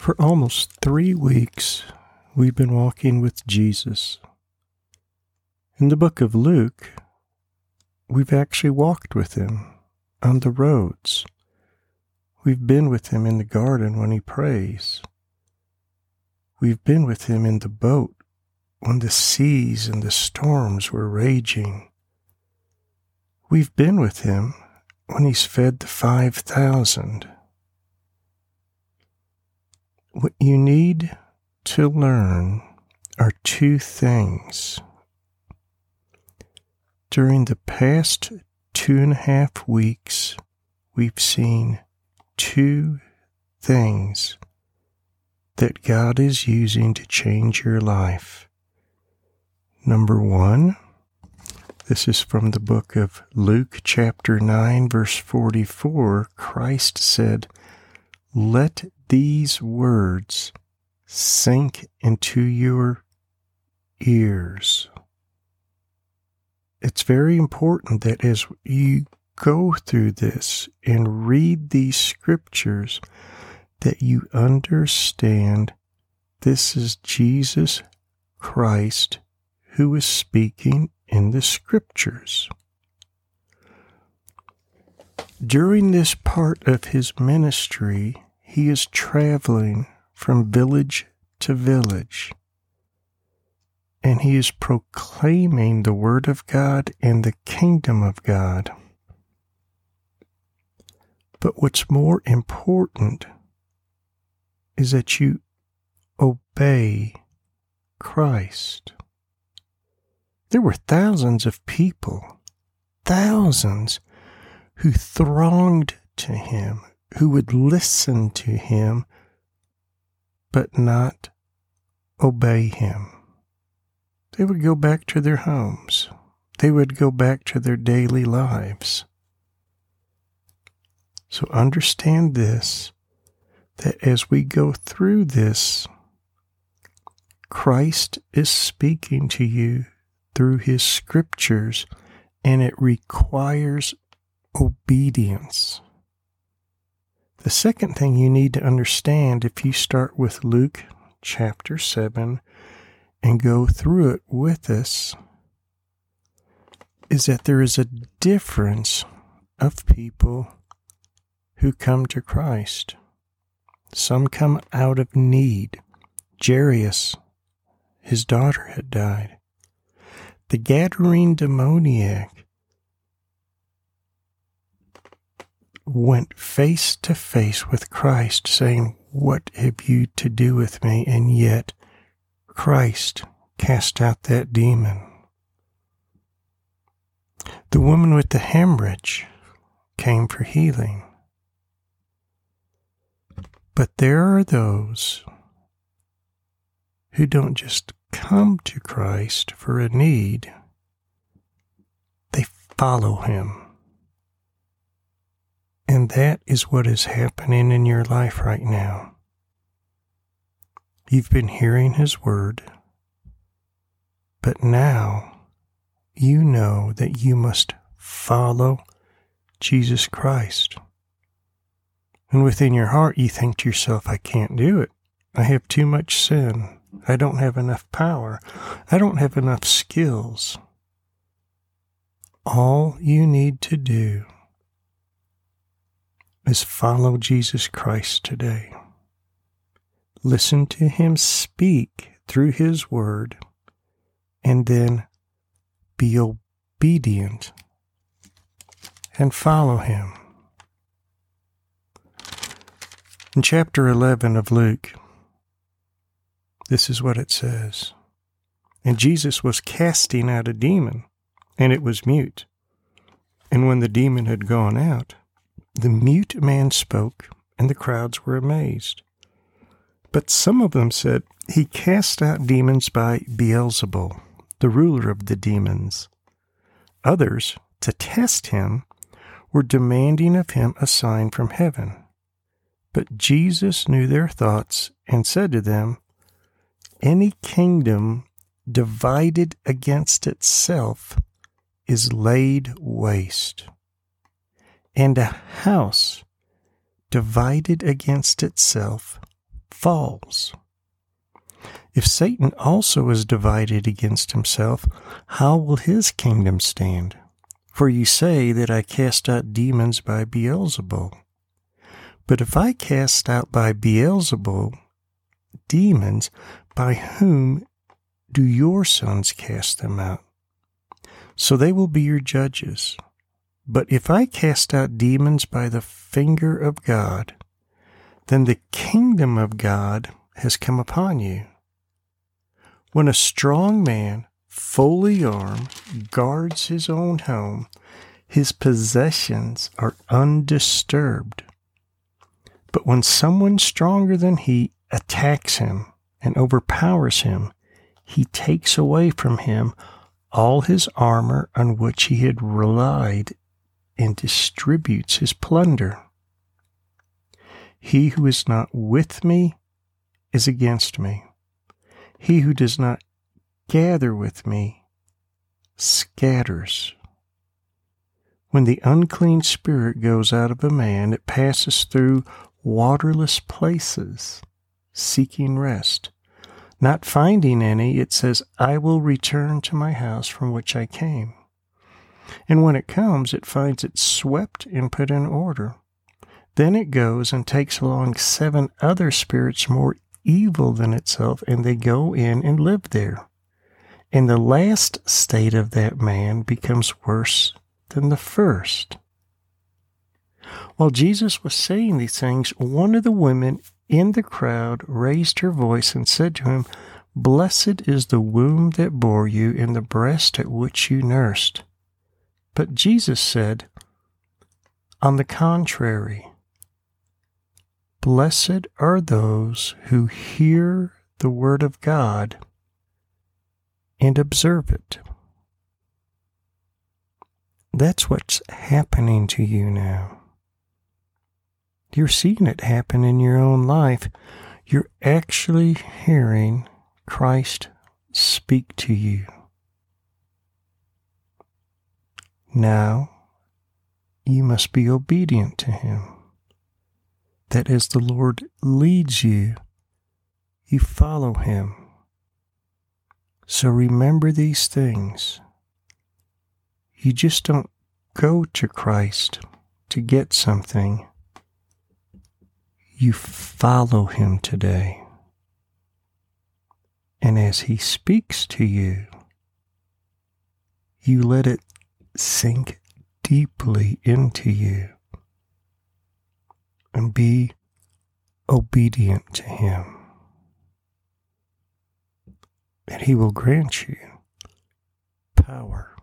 For almost three weeks, we've been walking with Jesus. In the book of Luke, we've actually walked with him on the roads. We've been with him in the garden when he prays. We've been with him in the boat when the seas and the storms were raging. We've been with him when he's fed the 5,000 what you need to learn are two things. During the past two and a half weeks, we've seen two things that God is using to change your life. Number one, this is from the book of Luke, chapter 9, verse 44. Christ said, Let these words sink into your ears. It's very important that as you go through this and read these scriptures, that you understand this is Jesus Christ who is speaking in the scriptures. During this part of his ministry, he is traveling from village to village. And he is proclaiming the Word of God and the kingdom of God. But what's more important is that you obey Christ. There were thousands of people, thousands, who thronged to him, who would listen to him but not obey him. They would go back to their homes. They would go back to their daily lives. So understand this that as we go through this, Christ is speaking to you through his scriptures, and it requires obedience. The second thing you need to understand if you start with Luke chapter 7 and go through it with us is that there is a difference of people who come to Christ. Some come out of need. Jairus, his daughter had died. The Gadarene demoniac went face to face with Christ, saying, What have you to do with me? And yet Christ cast out that demon. The woman with the hemorrhage came for healing. But there are those who don't just come to Christ for a need, they follow him. And that is what is happening in your life right now. You've been hearing His Word, but now you know that you must follow Jesus Christ. And within your heart, you think to yourself, I can't do it. I have too much sin. I don't have enough power. I don't have enough skills. All you need to do is follow Jesus Christ today. Listen to him speak through his word and then be obedient and follow him. In chapter 11 of Luke, this is what it says. And Jesus was casting out a demon, and it was mute. And when the demon had gone out, the mute man spoke, and the crowds were amazed. But some of them said, He cast out demons by Beelzebul, the ruler of the demons. Others, to test him, were demanding of him a sign from heaven. But Jesus knew their thoughts and said to them, Any kingdom divided against itself is laid waste and a house divided against itself falls. If Satan also is divided against himself, how will his kingdom stand? For you say that I cast out demons by Beelzebul. But if I cast out by Beelzebul demons, by whom do your sons cast them out? So they will be your judges. But if I cast out demons by the finger of God, then the kingdom of God has come upon you. When a strong man, fully armed, guards his own home, his possessions are undisturbed. But when someone stronger than he attacks him and overpowers him, he takes away from him all his armor on which he had relied and distributes his plunder. He who is not with me is against me. He who does not gather with me scatters. When the unclean spirit goes out of a man, it passes through waterless places, seeking rest. Not finding any, it says, I will return to my house from which I came. And when it comes, it finds it swept and put in order. Then it goes and takes along seven other spirits more evil than itself, and they go in and live there. And the last state of that man becomes worse than the first. While Jesus was saying these things, one of the women in the crowd raised her voice and said to him, Blessed is the womb that bore you and the breast at which you nursed. But Jesus said, On the contrary, blessed are those who hear the word of God and observe it. That's what's happening to you now. You're seeing it happen in your own life. You're actually hearing Christ speak to you. Now you must be obedient to him. That as the Lord leads you, you follow him. So remember these things. You just don't go to Christ to get something. You follow him today. And as he speaks to you, you let it sink deeply into you and be obedient to him. And he will grant you power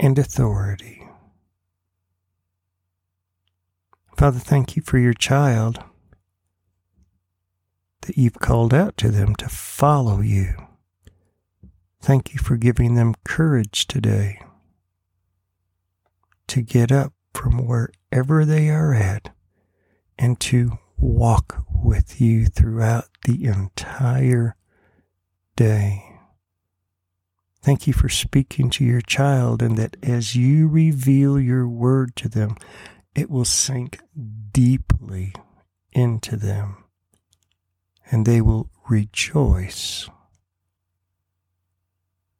and authority. Father, thank you for your child that you've called out to them to follow you. Thank you for giving them courage today to get up from wherever they are at and to walk with you throughout the entire day. Thank you for speaking to your child, and that as you reveal your word to them, it will sink deeply into them, and they will rejoice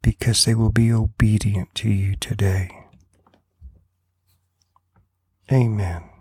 because they will be obedient to you today. Amen.